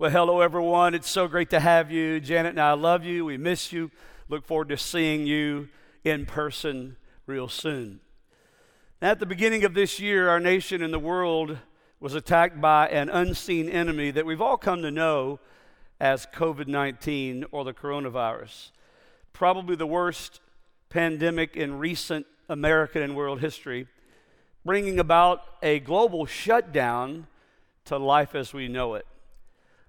Well, hello, everyone. It's so great to have you. Janet and I love you. We miss you. Look forward to seeing you in person real soon. Now, At the beginning of this year, our nation and the world was attacked by an unseen enemy that we've all come to know as COVID 19 or the coronavirus. Probably the worst pandemic in recent American and world history, bringing about a global shutdown to life as we know it.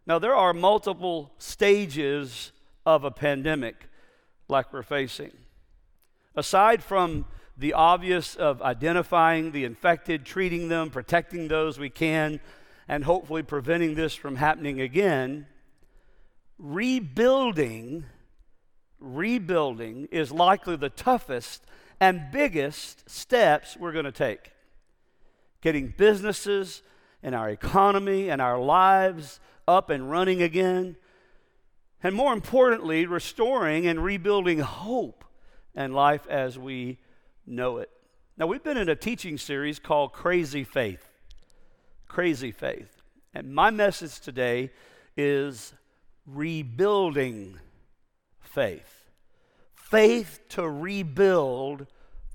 Now, there are multiple stages of a pandemic like we're facing. Aside from the obvious of identifying the infected, treating them, protecting those we can, and hopefully preventing this from happening again, rebuilding rebuilding is likely the toughest and biggest steps we're going to take. Getting businesses and our economy and our lives up and running again. And more importantly, restoring and rebuilding hope and life as we know it. Now, we've been in a teaching series called Crazy Faith. Crazy Faith. And my message today is rebuilding faith. Faith to rebuild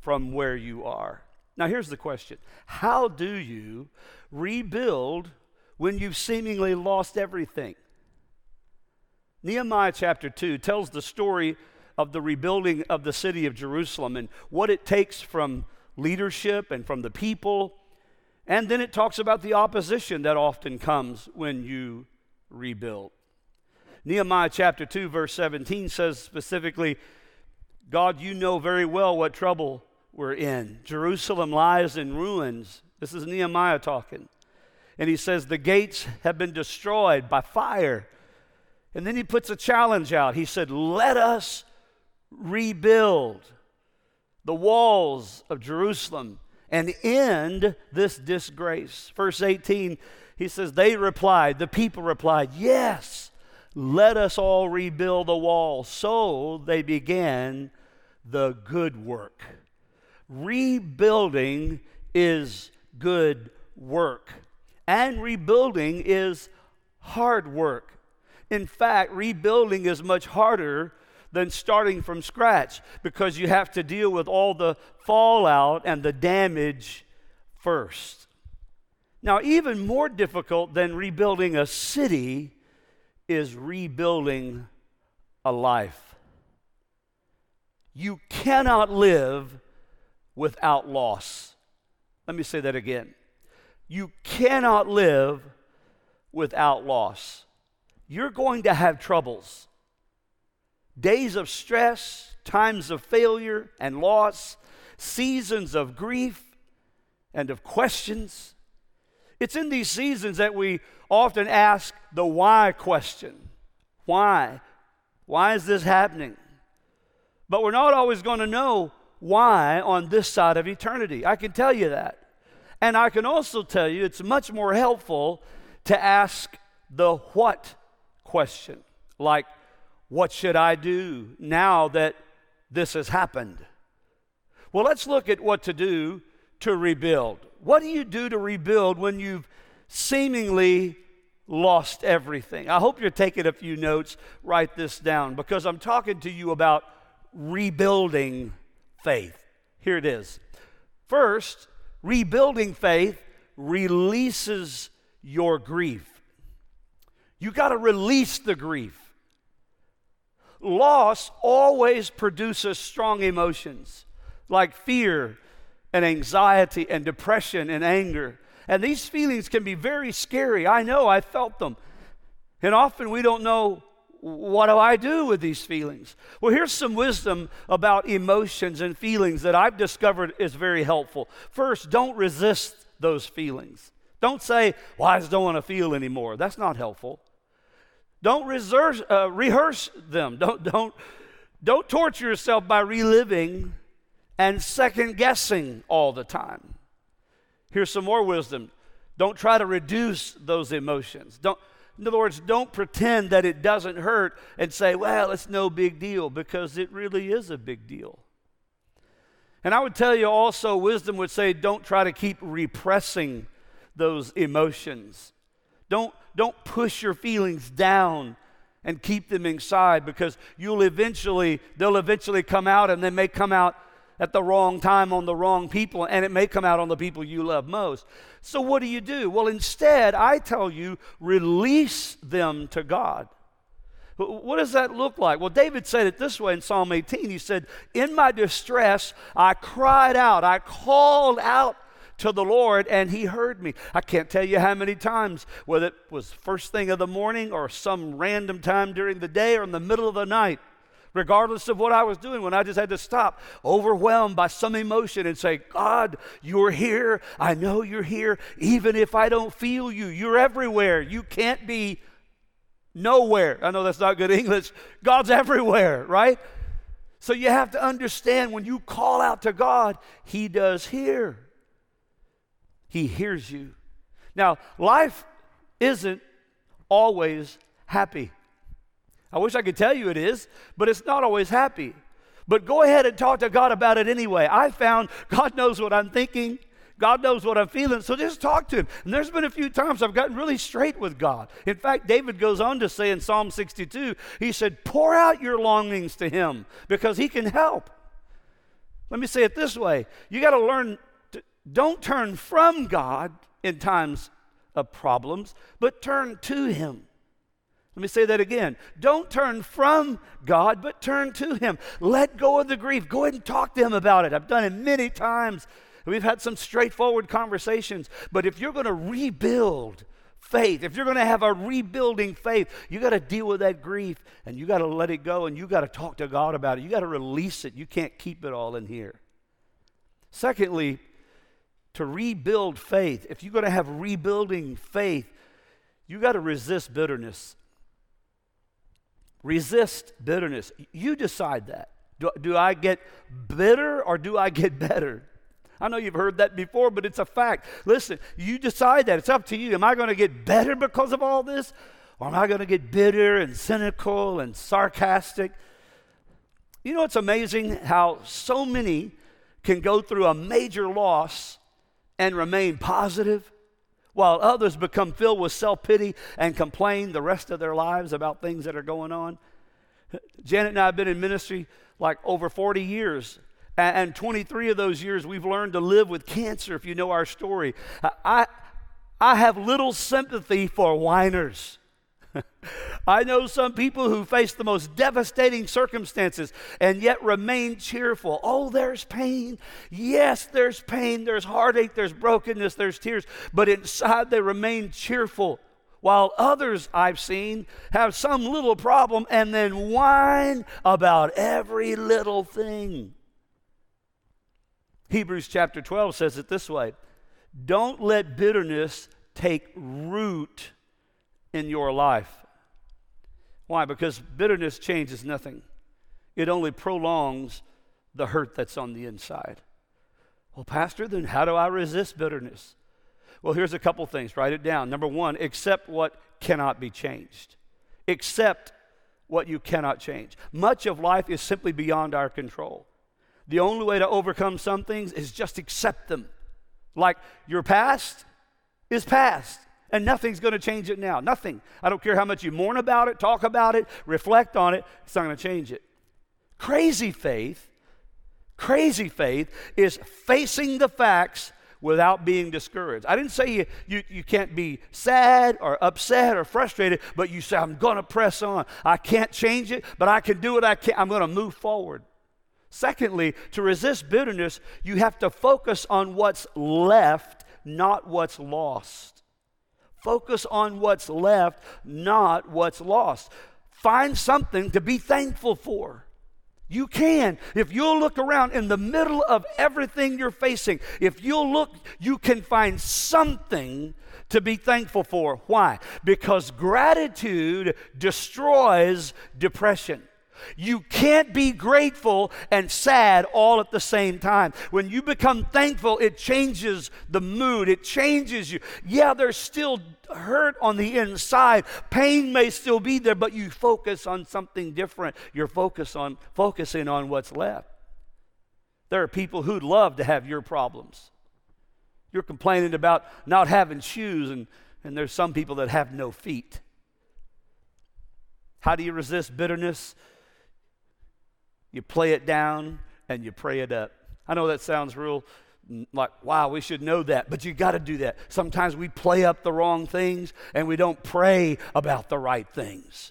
from where you are. Now, here's the question How do you rebuild when you've seemingly lost everything. Nehemiah chapter 2 tells the story of the rebuilding of the city of Jerusalem and what it takes from leadership and from the people. And then it talks about the opposition that often comes when you rebuild. Nehemiah chapter 2, verse 17 says specifically, God, you know very well what trouble we're in. Jerusalem lies in ruins. This is Nehemiah talking and he says, The gates have been destroyed by fire. And then he puts a challenge out. He said, Let us rebuild the walls of Jerusalem and end this disgrace. Verse 18, he says, They replied, the people replied, Yes, let us all rebuild the wall. So they began the good work. Rebuilding is good work. And rebuilding is hard work. In fact, rebuilding is much harder than starting from scratch because you have to deal with all the fallout and the damage first. Now, even more difficult than rebuilding a city is rebuilding a life. You cannot live without loss. Let me say that again. You cannot live without loss. You're going to have troubles. Days of stress, times of failure and loss, seasons of grief and of questions. It's in these seasons that we often ask the why question. Why? Why is this happening? But we're not always going to know why on this side of eternity. I can tell you that. And I can also tell you it's much more helpful to ask the what question, like, what should I do now that this has happened? Well, let's look at what to do to rebuild. What do you do to rebuild when you've seemingly lost everything? I hope you're taking a few notes. Write this down because I'm talking to you about rebuilding faith. Here it is. First, Rebuilding faith releases your grief. You got to release the grief. Loss always produces strong emotions like fear and anxiety and depression and anger. And these feelings can be very scary. I know, I felt them. And often we don't know what do I do with these feelings? Well, here's some wisdom about emotions and feelings that I've discovered is very helpful. First, don't resist those feelings. Don't say, Well, I just don't want to feel anymore. That's not helpful. Don't reserve, uh, rehearse them. Don't, don't, don't torture yourself by reliving and second guessing all the time. Here's some more wisdom. Don't try to reduce those emotions. Don't, in other words, don't pretend that it doesn't hurt and say, well, it's no big deal, because it really is a big deal. And I would tell you also, wisdom would say, don't try to keep repressing those emotions. Don't don't push your feelings down and keep them inside because you'll eventually, they'll eventually come out and they may come out at the wrong time on the wrong people, and it may come out on the people you love most. So, what do you do? Well, instead, I tell you, release them to God. What does that look like? Well, David said it this way in Psalm 18. He said, In my distress, I cried out, I called out to the Lord, and He heard me. I can't tell you how many times, whether it was first thing of the morning or some random time during the day or in the middle of the night regardless of what I was doing, when I just had to stop, overwhelmed by some emotion, and say, God, you're here. I know you're here. Even if I don't feel you, you're everywhere. You can't be nowhere. I know that's not good English. God's everywhere, right? So you have to understand when you call out to God, He does hear. He hears you. Now, life isn't always happy. I wish I could tell you it is, but it's not always happy. But go ahead and talk to God about it anyway. I found God knows what I'm thinking. God knows what I'm feeling, so just talk to Him. And there's been a few times I've gotten really straight with God. In fact, David goes on to say in Psalm 62, he said, Pour out your longings to Him because He can help. Let me say it this way you got to learn, don't turn from God in times of problems, but turn to Him. Let me say that again. Don't turn from God, but turn to Him. Let go of the grief. Go ahead and talk to Him about it. I've done it many times. We've had some straightforward conversations. But if you're going to rebuild faith, if you're going to have a rebuilding faith, you got to deal with that grief and you got to let it go and you got to talk to God about it. You got to release it. You can't keep it all in here. Secondly, to rebuild faith, if you're going to have rebuilding faith, you got to resist bitterness. Resist bitterness. You decide that. Do, do I get bitter or do I get better? I know you've heard that before, but it's a fact. Listen, you decide that. It's up to you. Am I going to get better because of all this? Or am I going to get bitter and cynical and sarcastic? You know, it's amazing how so many can go through a major loss and remain positive while others become filled with self pity and complain the rest of their lives about things that are going on. Janet and I have been in ministry like over 40 years. And 23 of those years, we've learned to live with cancer, if you know our story. I, I have little sympathy for whiners. I know some people who face the most devastating circumstances and yet remain cheerful. Oh, there's pain. Yes, there's pain. There's heartache. There's brokenness. There's tears. But inside they remain cheerful. While others I've seen have some little problem and then whine about every little thing. Hebrews chapter 12 says it this way Don't let bitterness take root in your life. Why? Because bitterness changes nothing, it only prolongs the hurt that's on the inside. Well, Pastor, then how do I resist bitterness? Well, here's a couple things. Write it down. Number one, accept what cannot be changed. Accept what you cannot change. Much of life is simply beyond our control. The only way to overcome some things is just accept them. Like your past is past and nothing's going to change it now. Nothing. I don't care how much you mourn about it, talk about it, reflect on it, it's not going to change it. Crazy faith, crazy faith is facing the facts without being discouraged. I didn't say you, you, you can't be sad or upset or frustrated, but you say, I'm going to press on. I can't change it, but I can do what I can. I'm going to move forward. Secondly, to resist bitterness, you have to focus on what's left, not what's lost. Focus on what's left, not what's lost. Find something to be thankful for. You can. If you'll look around in the middle of everything you're facing, if you'll look, you can find something to be thankful for. Why? Because gratitude destroys depression. You can't be grateful and sad all at the same time. When you become thankful, it changes the mood, it changes you. Yeah, there's still hurt on the inside. Pain may still be there, but you focus on something different. You're focus on focusing on what's left. There are people who'd love to have your problems. You're complaining about not having shoes and And there's some people that have no feet. How do you resist bitterness? You play it down and you pray it up. I know that sounds real like, wow, we should know that, but you got to do that. Sometimes we play up the wrong things and we don't pray about the right things.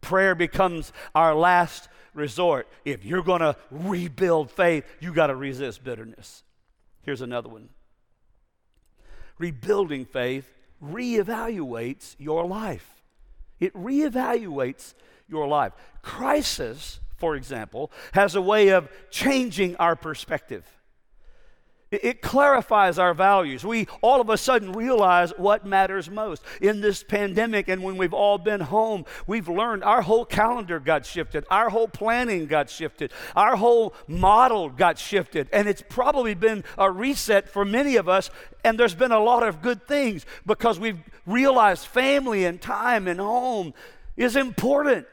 Prayer becomes our last resort. If you're going to rebuild faith, you got to resist bitterness. Here's another one rebuilding faith reevaluates your life. It reevaluates your life. Crisis, for example, has a way of changing our perspective. It clarifies our values. We all of a sudden realize what matters most. In this pandemic and when we've all been home, we've learned our whole calendar got shifted, our whole planning got shifted, our whole model got shifted. And it's probably been a reset for many of us. And there's been a lot of good things because we've realized family and time and home is important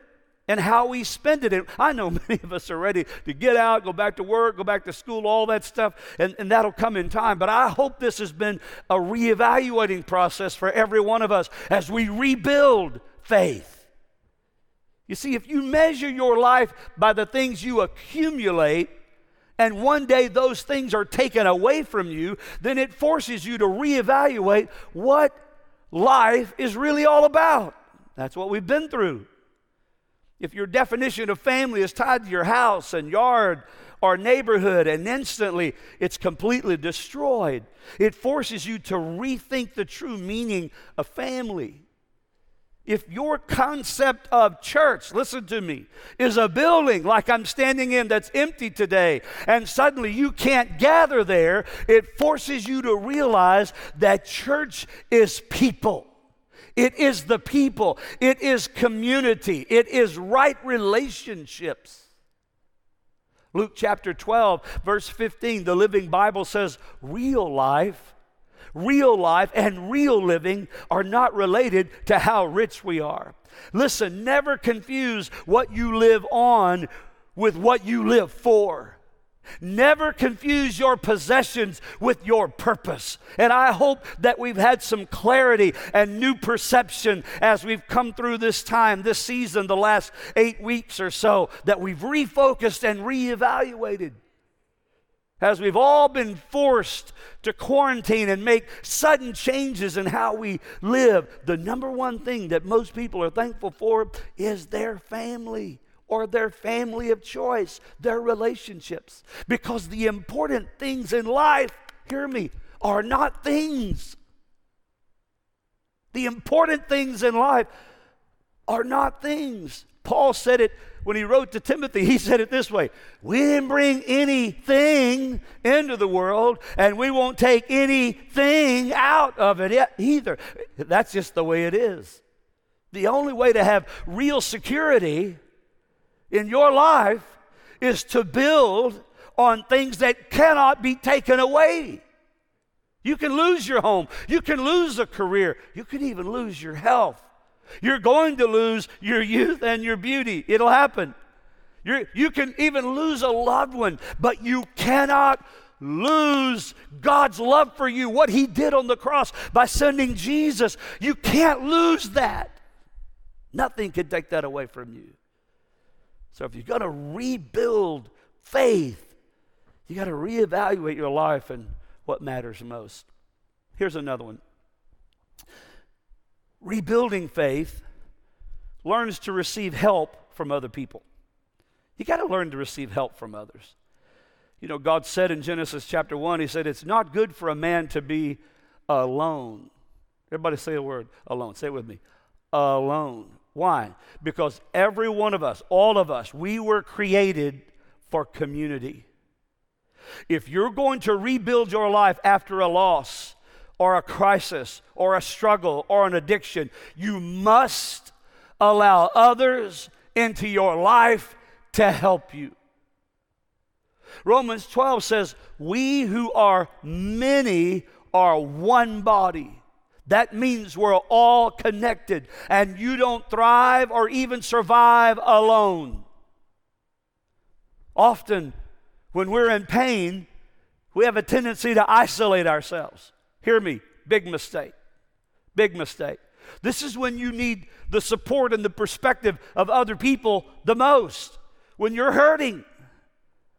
and how we spend it. And I know many of us are ready to get out, go back to work, go back to school, all that stuff, and, and that'll come in time. But I hope this has been a reevaluating process for every one of us as we rebuild faith. You see, if you measure your life by the things you accumulate, and one day those things are taken away from you, then it forces you to reevaluate what life is really all about. That's what we've been through. If your definition of family is tied to your house and yard or neighborhood, and instantly it's completely destroyed, it forces you to rethink the true meaning of family. If your concept of church, listen to me, is a building like I'm standing in that's empty today, and suddenly you can't gather there, it forces you to realize that church is people. It is the people, it is community, it is right relationships. Luke chapter 12, verse 15, the Living Bible says, real life, real life, and real living are not related to how rich we are. Listen, never confuse what you live on with what you live for. Never confuse your possessions with your purpose. And I hope that we've had some clarity and new perception as we've come through this time, this season, the last eight weeks or so, that we've refocused and reevaluated. As we've all been forced to quarantine and make sudden changes in how we live, the number one thing that most people are thankful for is their family or their family of choice, their relationships. Because the important things in life, hear me, are not things. The important things in life are not things. Paul said it when he wrote to Timothy. He said it this way We didn't bring anything into the world, and we won't take anything out of it either. That's just the way it is. The only way to have real security in your life is to build on things that cannot be taken away. You can lose your home, you can lose a career, you can even lose your health. You're going to lose your youth and your beauty. It'll happen. You're, you can even lose a loved one, but you cannot lose God's love for you, what He did on the cross by sending Jesus. You can't lose that. Nothing can take that away from you. So if you're going to rebuild faith, you got to reevaluate your life and what matters most. Here's another one. Rebuilding faith learns to receive help from other people. You got to learn to receive help from others. You know, God said in Genesis chapter 1, He said, It's not good for a man to be alone. Everybody say a word alone. Say it with me. Alone. Why? Because every one of us, all of us, we were created for community. If you're going to rebuild your life after a loss or a crisis or a struggle or an addiction, you must allow others into your life to help you. Romans 12 says, We who are many are one body that means we're all connected, and you don't thrive or even survive alone. Often, when we're in pain, we have a tendency to isolate ourselves. Hear me, big mistake. Big mistake. This is when you need the support and the perspective of other people the most. When you're hurting.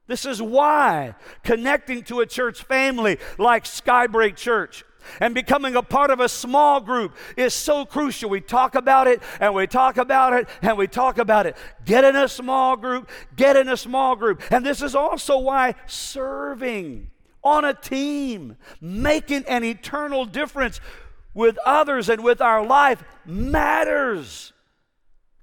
This is why connecting to a church family like Skybreak Church and becoming a part of a small group is so crucial. We talk about it and we talk about it and we talk about it. Get in a small group, get in a small group. And this is also why serving on a team, making an eternal difference with others and with our life matters.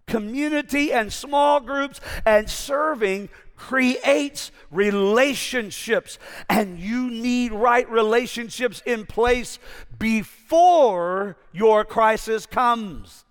Community and small groups and serving creates relationships, and you need right relationships in place before your crisis comes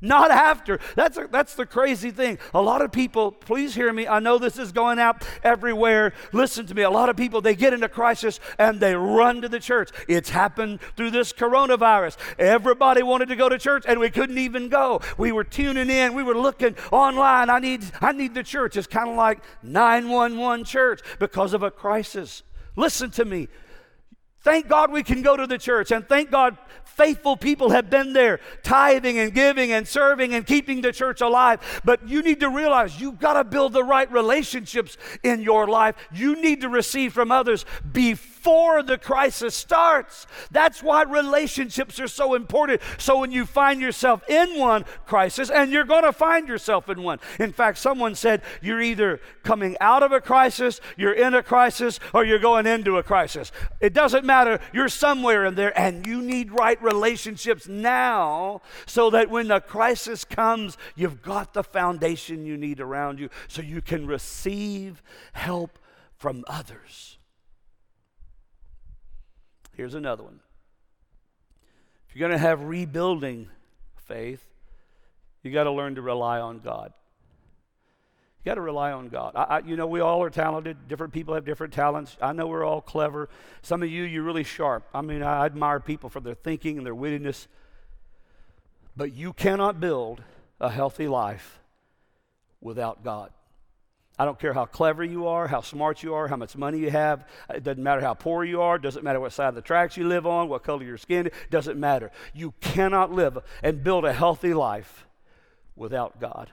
not after. That's, a, that's the crazy thing. A lot of people, please hear me, I know this is going out everywhere. Listen to me. A lot of people, they get into crisis and they run to the church. It's happened through this coronavirus. Everybody wanted to go to church and we couldn't even go. We were tuning in, we were looking online. I need, I need the church. It's kind of like 911 church because of a crisis. Listen to me. Thank God we can go to the church, and thank God faithful people have been there, tithing and giving and serving and keeping the church alive. But you need to realize you've got to build the right relationships in your life. You need to receive from others before the crisis starts. That's why relationships are so important. So when you find yourself in one crisis, and you're going to find yourself in one. In fact, someone said you're either coming out of a crisis, you're in a crisis, or you're going into a crisis. It doesn't matter. You're somewhere in there, and you need right relationships now so that when the crisis comes, you've got the foundation you need around you so you can receive help from others. Here's another one. If you're going to have rebuilding faith, you got to learn to rely on God. You got to rely on God. I, I, you know, we all are talented. Different people have different talents. I know we're all clever. Some of you, you're really sharp. I mean, I admire people for their thinking and their wittiness. But you cannot build a healthy life without God. I don't care how clever you are, how smart you are, how much money you have. Uh, it doesn't matter how poor you are. It doesn't matter what side of the tracks you live on, what color your skin. It doesn't matter. You cannot live and build a healthy life without God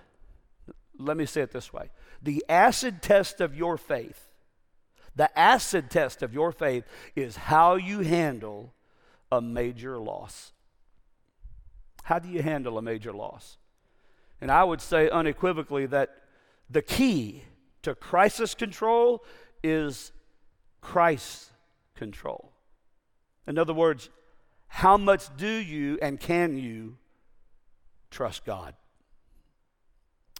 let me say it this way the acid test of your faith, the acid test of your faith is how you handle a major loss. How do you handle a major loss? And I would say unequivocally that the key to crisis control is Christ's control. In other words, how much do you and can you trust God?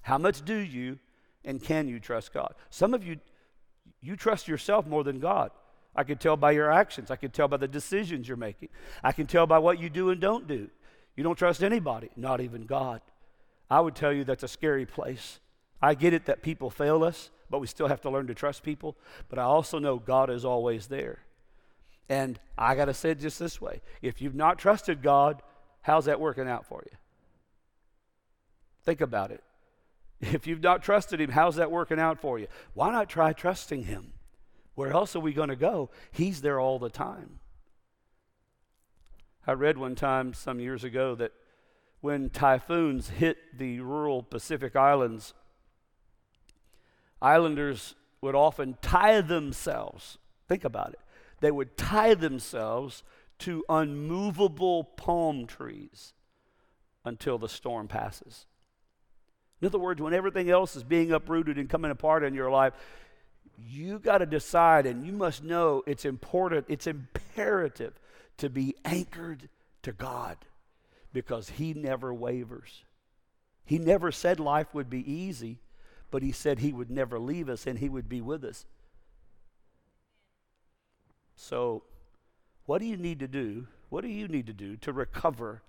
How much do you and can you trust God? Some of you, you trust yourself more than God. I can tell by your actions. I can tell by the decisions you're making. I can tell by what you do and don't do. You don't trust anybody, not even God. I would tell you that's a scary place. I get it that people fail us, but we still have to learn to trust people. But I also know God is always there. And I got to say it just this way if you've not trusted God, how's that working out for you? Think about it. If you've not trusted Him, how's that working out for you? Why not try trusting Him? Where else are we going to go? He's there all the time. I read one time some years ago that when typhoons hit the rural Pacific Islands, islanders would often tie themselves. Think about it. They would tie themselves to unmovable palm trees until the storm passes. In other words, when everything else is being uprooted and coming apart in your life, you got to decide and you must know it's important, it's imperative to be anchored to God because He never wavers. He never said life would be easy, but He said He would never leave us and He would be with us. So, what do you need to do? What do you need to do to recover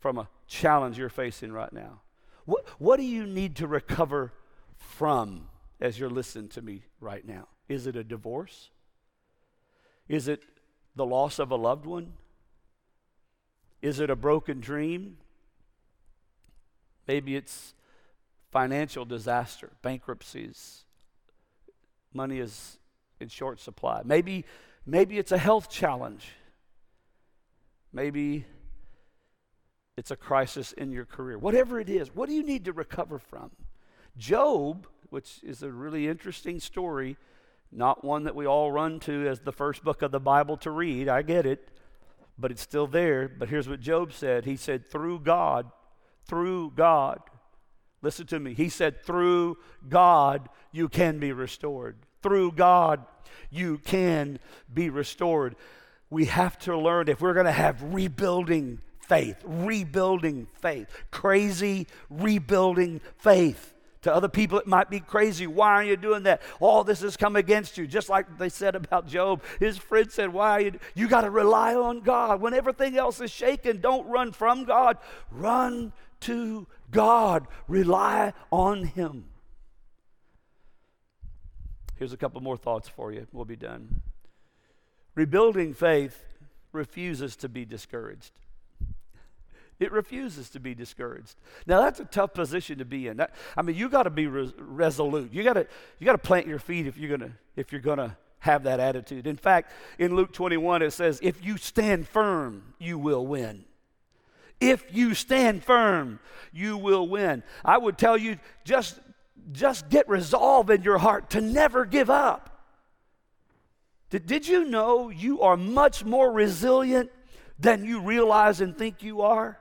from a challenge you're facing right now? What, what do you need to recover from as you're listening to me right now? Is it a divorce? Is it the loss of a loved one? Is it a broken dream? Maybe it's financial disaster, bankruptcies. Money is in short supply. Maybe, maybe it's a health challenge. Maybe it's a crisis in your career. Whatever it is, what do you need to recover from? Job, which is a really interesting story, not one that we all run to as the first book of the Bible to read. I get it, but it's still there. But here's what Job said He said, Through God, through God, listen to me. He said, Through God, you can be restored. Through God, you can be restored. We have to learn if we're going to have rebuilding faith, rebuilding faith, crazy rebuilding faith. To other people, it might be crazy. Why are you doing that? All this has come against you. Just like they said about Job. His friend said, Why are you? You got to rely on God. When everything else is shaken, don't run from God. Run to God. Rely on Him. Here's a couple more thoughts for you. We'll be done. Rebuilding faith refuses to be discouraged. It refuses to be discouraged. Now that's a tough position to be in. That, I mean, you got to be res- resolute. You got to you got to plant your feet if you're gonna if you're gonna have that attitude. In fact, in Luke 21 it says, "If you stand firm, you will win." If you stand firm, you will win. I would tell you just just get resolve in your heart to never give up. Did, did you know you are much more resilient than you realize and think you are?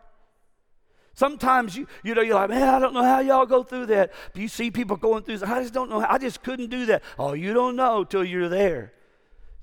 Sometimes you, you know, you're like, man, I don't know how y'all go through that. You see people going through, I just don't know. How, I just couldn't do that. Oh, you don't know till you're there.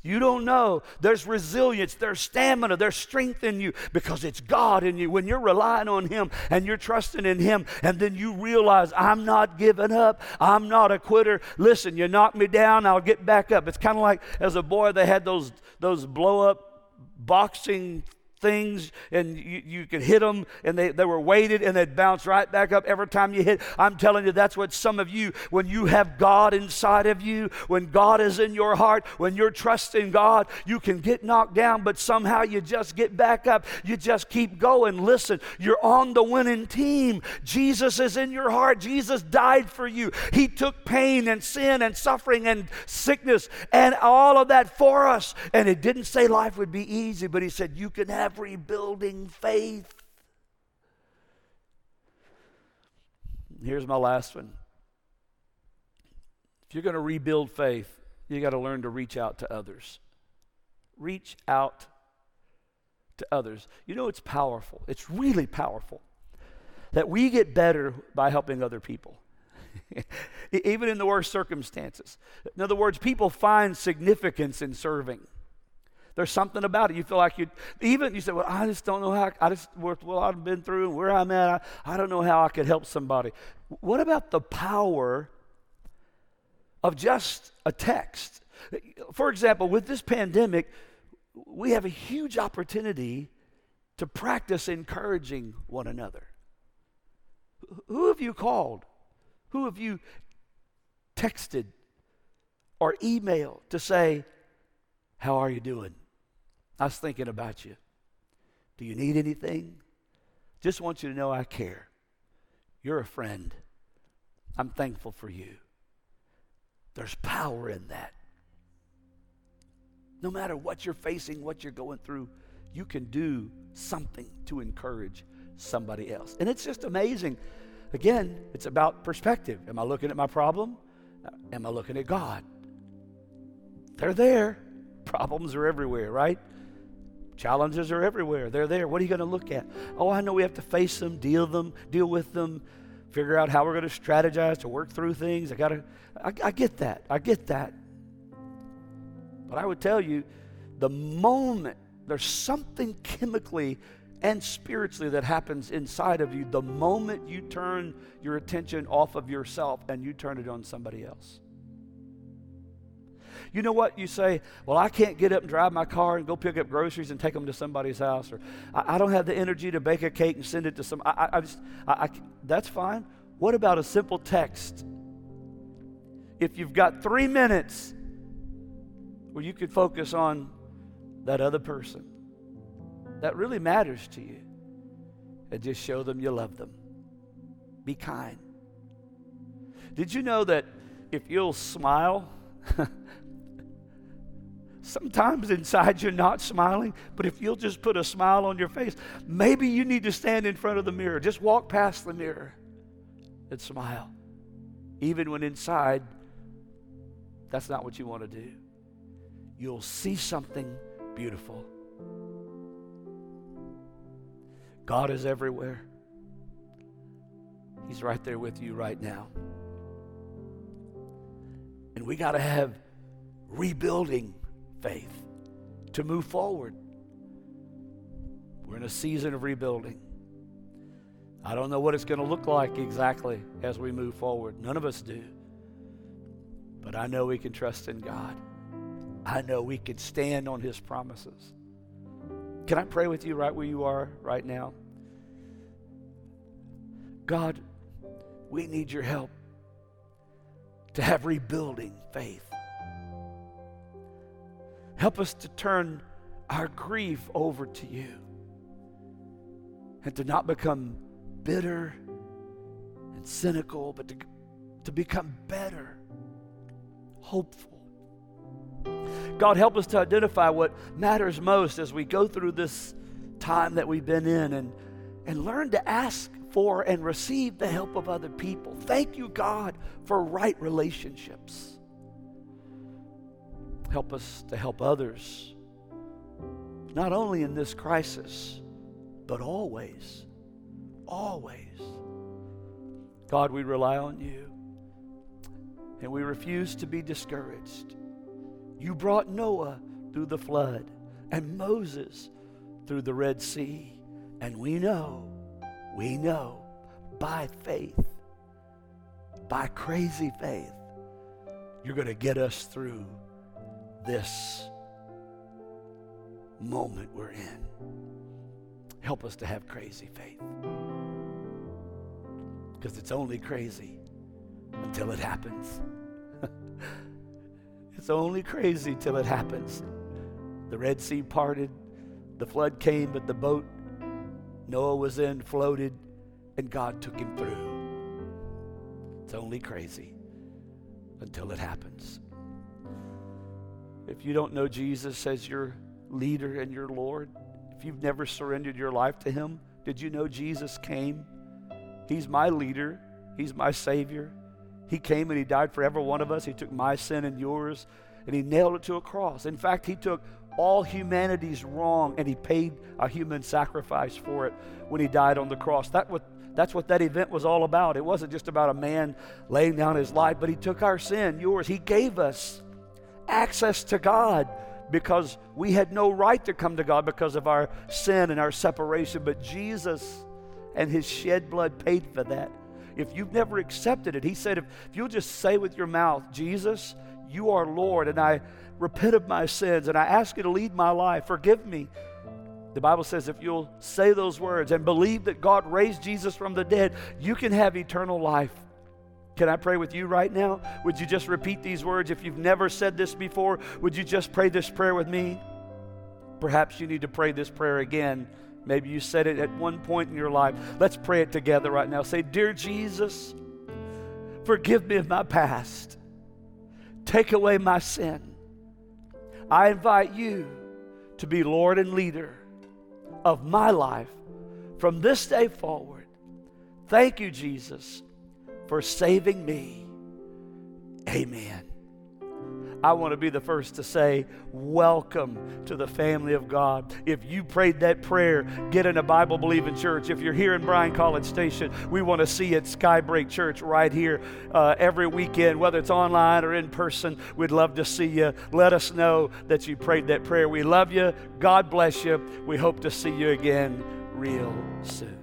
You don't know. There's resilience, there's stamina, there's strength in you because it's God in you. When you're relying on Him and you're trusting in Him, and then you realize, I'm not giving up, I'm not a quitter. Listen, you knock me down, I'll get back up. It's kind of like as a boy, they had those, those blow up boxing things and you, you could hit them and they, they were weighted and they'd bounce right back up every time you hit. I'm telling you, that's what some of you, when you have God inside of you, when God is in your heart, when you're trusting God, you can get knocked down, but somehow you just get back up. You just keep going. Listen, you're on the winning team. Jesus is in your heart. Jesus died for you. He took pain and sin and suffering and sickness and all of that for us. And it didn't say life would be easy, but He said, You can have have rebuilding faith. Here's my last one. If you're going to rebuild faith, you got to learn to reach out to others. Reach out to others. You know, it's powerful. It's really powerful that we get better by helping other people. Even in the worst circumstances. In other words, people find significance in serving. There's something about it. You feel like you even you say, "Well, I just don't know how. I just what I've been through and where I'm at. I, I don't know how I could help somebody." What about the power of just a text? For example, with this pandemic, we have a huge opportunity to practice encouraging one another. Who have you called? Who have you texted or emailed to say, How are you doing? I was thinking about you. Do you need anything? Just want you to know I care. You're a friend. I'm thankful for you. There's power in that. No matter what you're facing, what you're going through, you can do something to encourage somebody else. And it's just amazing. Again, it's about perspective. Am I looking at my problem? Am I looking at God? They're there. Problems are everywhere, right? Challenges are everywhere. They're there. What are you going to look at? Oh, I know we have to face them, deal them, deal with them, figure out how we're going to strategize to work through things. I got to I, I get that. I get that. But I would tell you the moment there's something chemically and spiritually that happens inside of you the moment you turn your attention off of yourself and you turn it on somebody else. You know what? You say, Well, I can't get up and drive my car and go pick up groceries and take them to somebody's house, or I, I don't have the energy to bake a cake and send it to some. I, I just, I, that's fine. What about a simple text? If you've got three minutes where you could focus on that other person that really matters to you, and just show them you love them. Be kind. Did you know that if you'll smile, Sometimes inside you're not smiling, but if you'll just put a smile on your face, maybe you need to stand in front of the mirror. Just walk past the mirror and smile. Even when inside, that's not what you want to do. You'll see something beautiful. God is everywhere. He's right there with you right now. And we got to have rebuilding faith to move forward. We're in a season of rebuilding. I don't know what it's going to look like exactly as we move forward. None of us do. But I know we can trust in God. I know we can stand on His promises. Can I pray with you right where you are right now? God, we need your help to have rebuilding faith. Help us to turn our grief over to you and to not become bitter and cynical, but to, to become better, hopeful. God, help us to identify what matters most as we go through this time that we've been in and, and learn to ask for and receive the help of other people. Thank you, God, for right relationships. Help us to help others, not only in this crisis, but always. Always. God, we rely on you and we refuse to be discouraged. You brought Noah through the flood and Moses through the Red Sea, and we know we know by faith, by crazy faith, you're going to get us through this moment we're in. Help us to have crazy faith. Because it's only crazy until it happens. it's only crazy till it happens. The Red Sea parted, the flood came, but the boat Noah was in, floated, and God took him through. It's only crazy until it happens. If you don't know Jesus as your leader and your Lord, if you've never surrendered your life to Him, did you know Jesus came? He's my leader, He's my Savior. He came and He died for every one of us. He took my sin and yours, and He nailed it to a cross. In fact, He took all humanity's wrong, and he paid a human sacrifice for it when he died on the cross. That what, that's what that event was all about. It wasn't just about a man laying down his life, but he took our sin, yours. He gave us access to God because we had no right to come to God because of our sin and our separation. But Jesus and his shed blood paid for that. If you've never accepted it, he said, if, if you'll just say with your mouth, Jesus, you are Lord, and I repent of my sins and I ask you to lead my life. Forgive me. The Bible says if you'll say those words and believe that God raised Jesus from the dead, you can have eternal life. Can I pray with you right now? Would you just repeat these words? If you've never said this before, would you just pray this prayer with me? Perhaps you need to pray this prayer again. Maybe you said it at one point in your life. Let's pray it together right now. Say, Dear Jesus, forgive me of my past. Take away my sin. I invite you to be Lord and leader of my life from this day forward. Thank you, Jesus, for saving me. Amen. I want to be the first to say, Welcome to the family of God. If you prayed that prayer, get in a Bible believing church. If you're here in Bryan College Station, we want to see you at Skybreak Church right here uh, every weekend, whether it's online or in person. We'd love to see you. Let us know that you prayed that prayer. We love you. God bless you. We hope to see you again real soon.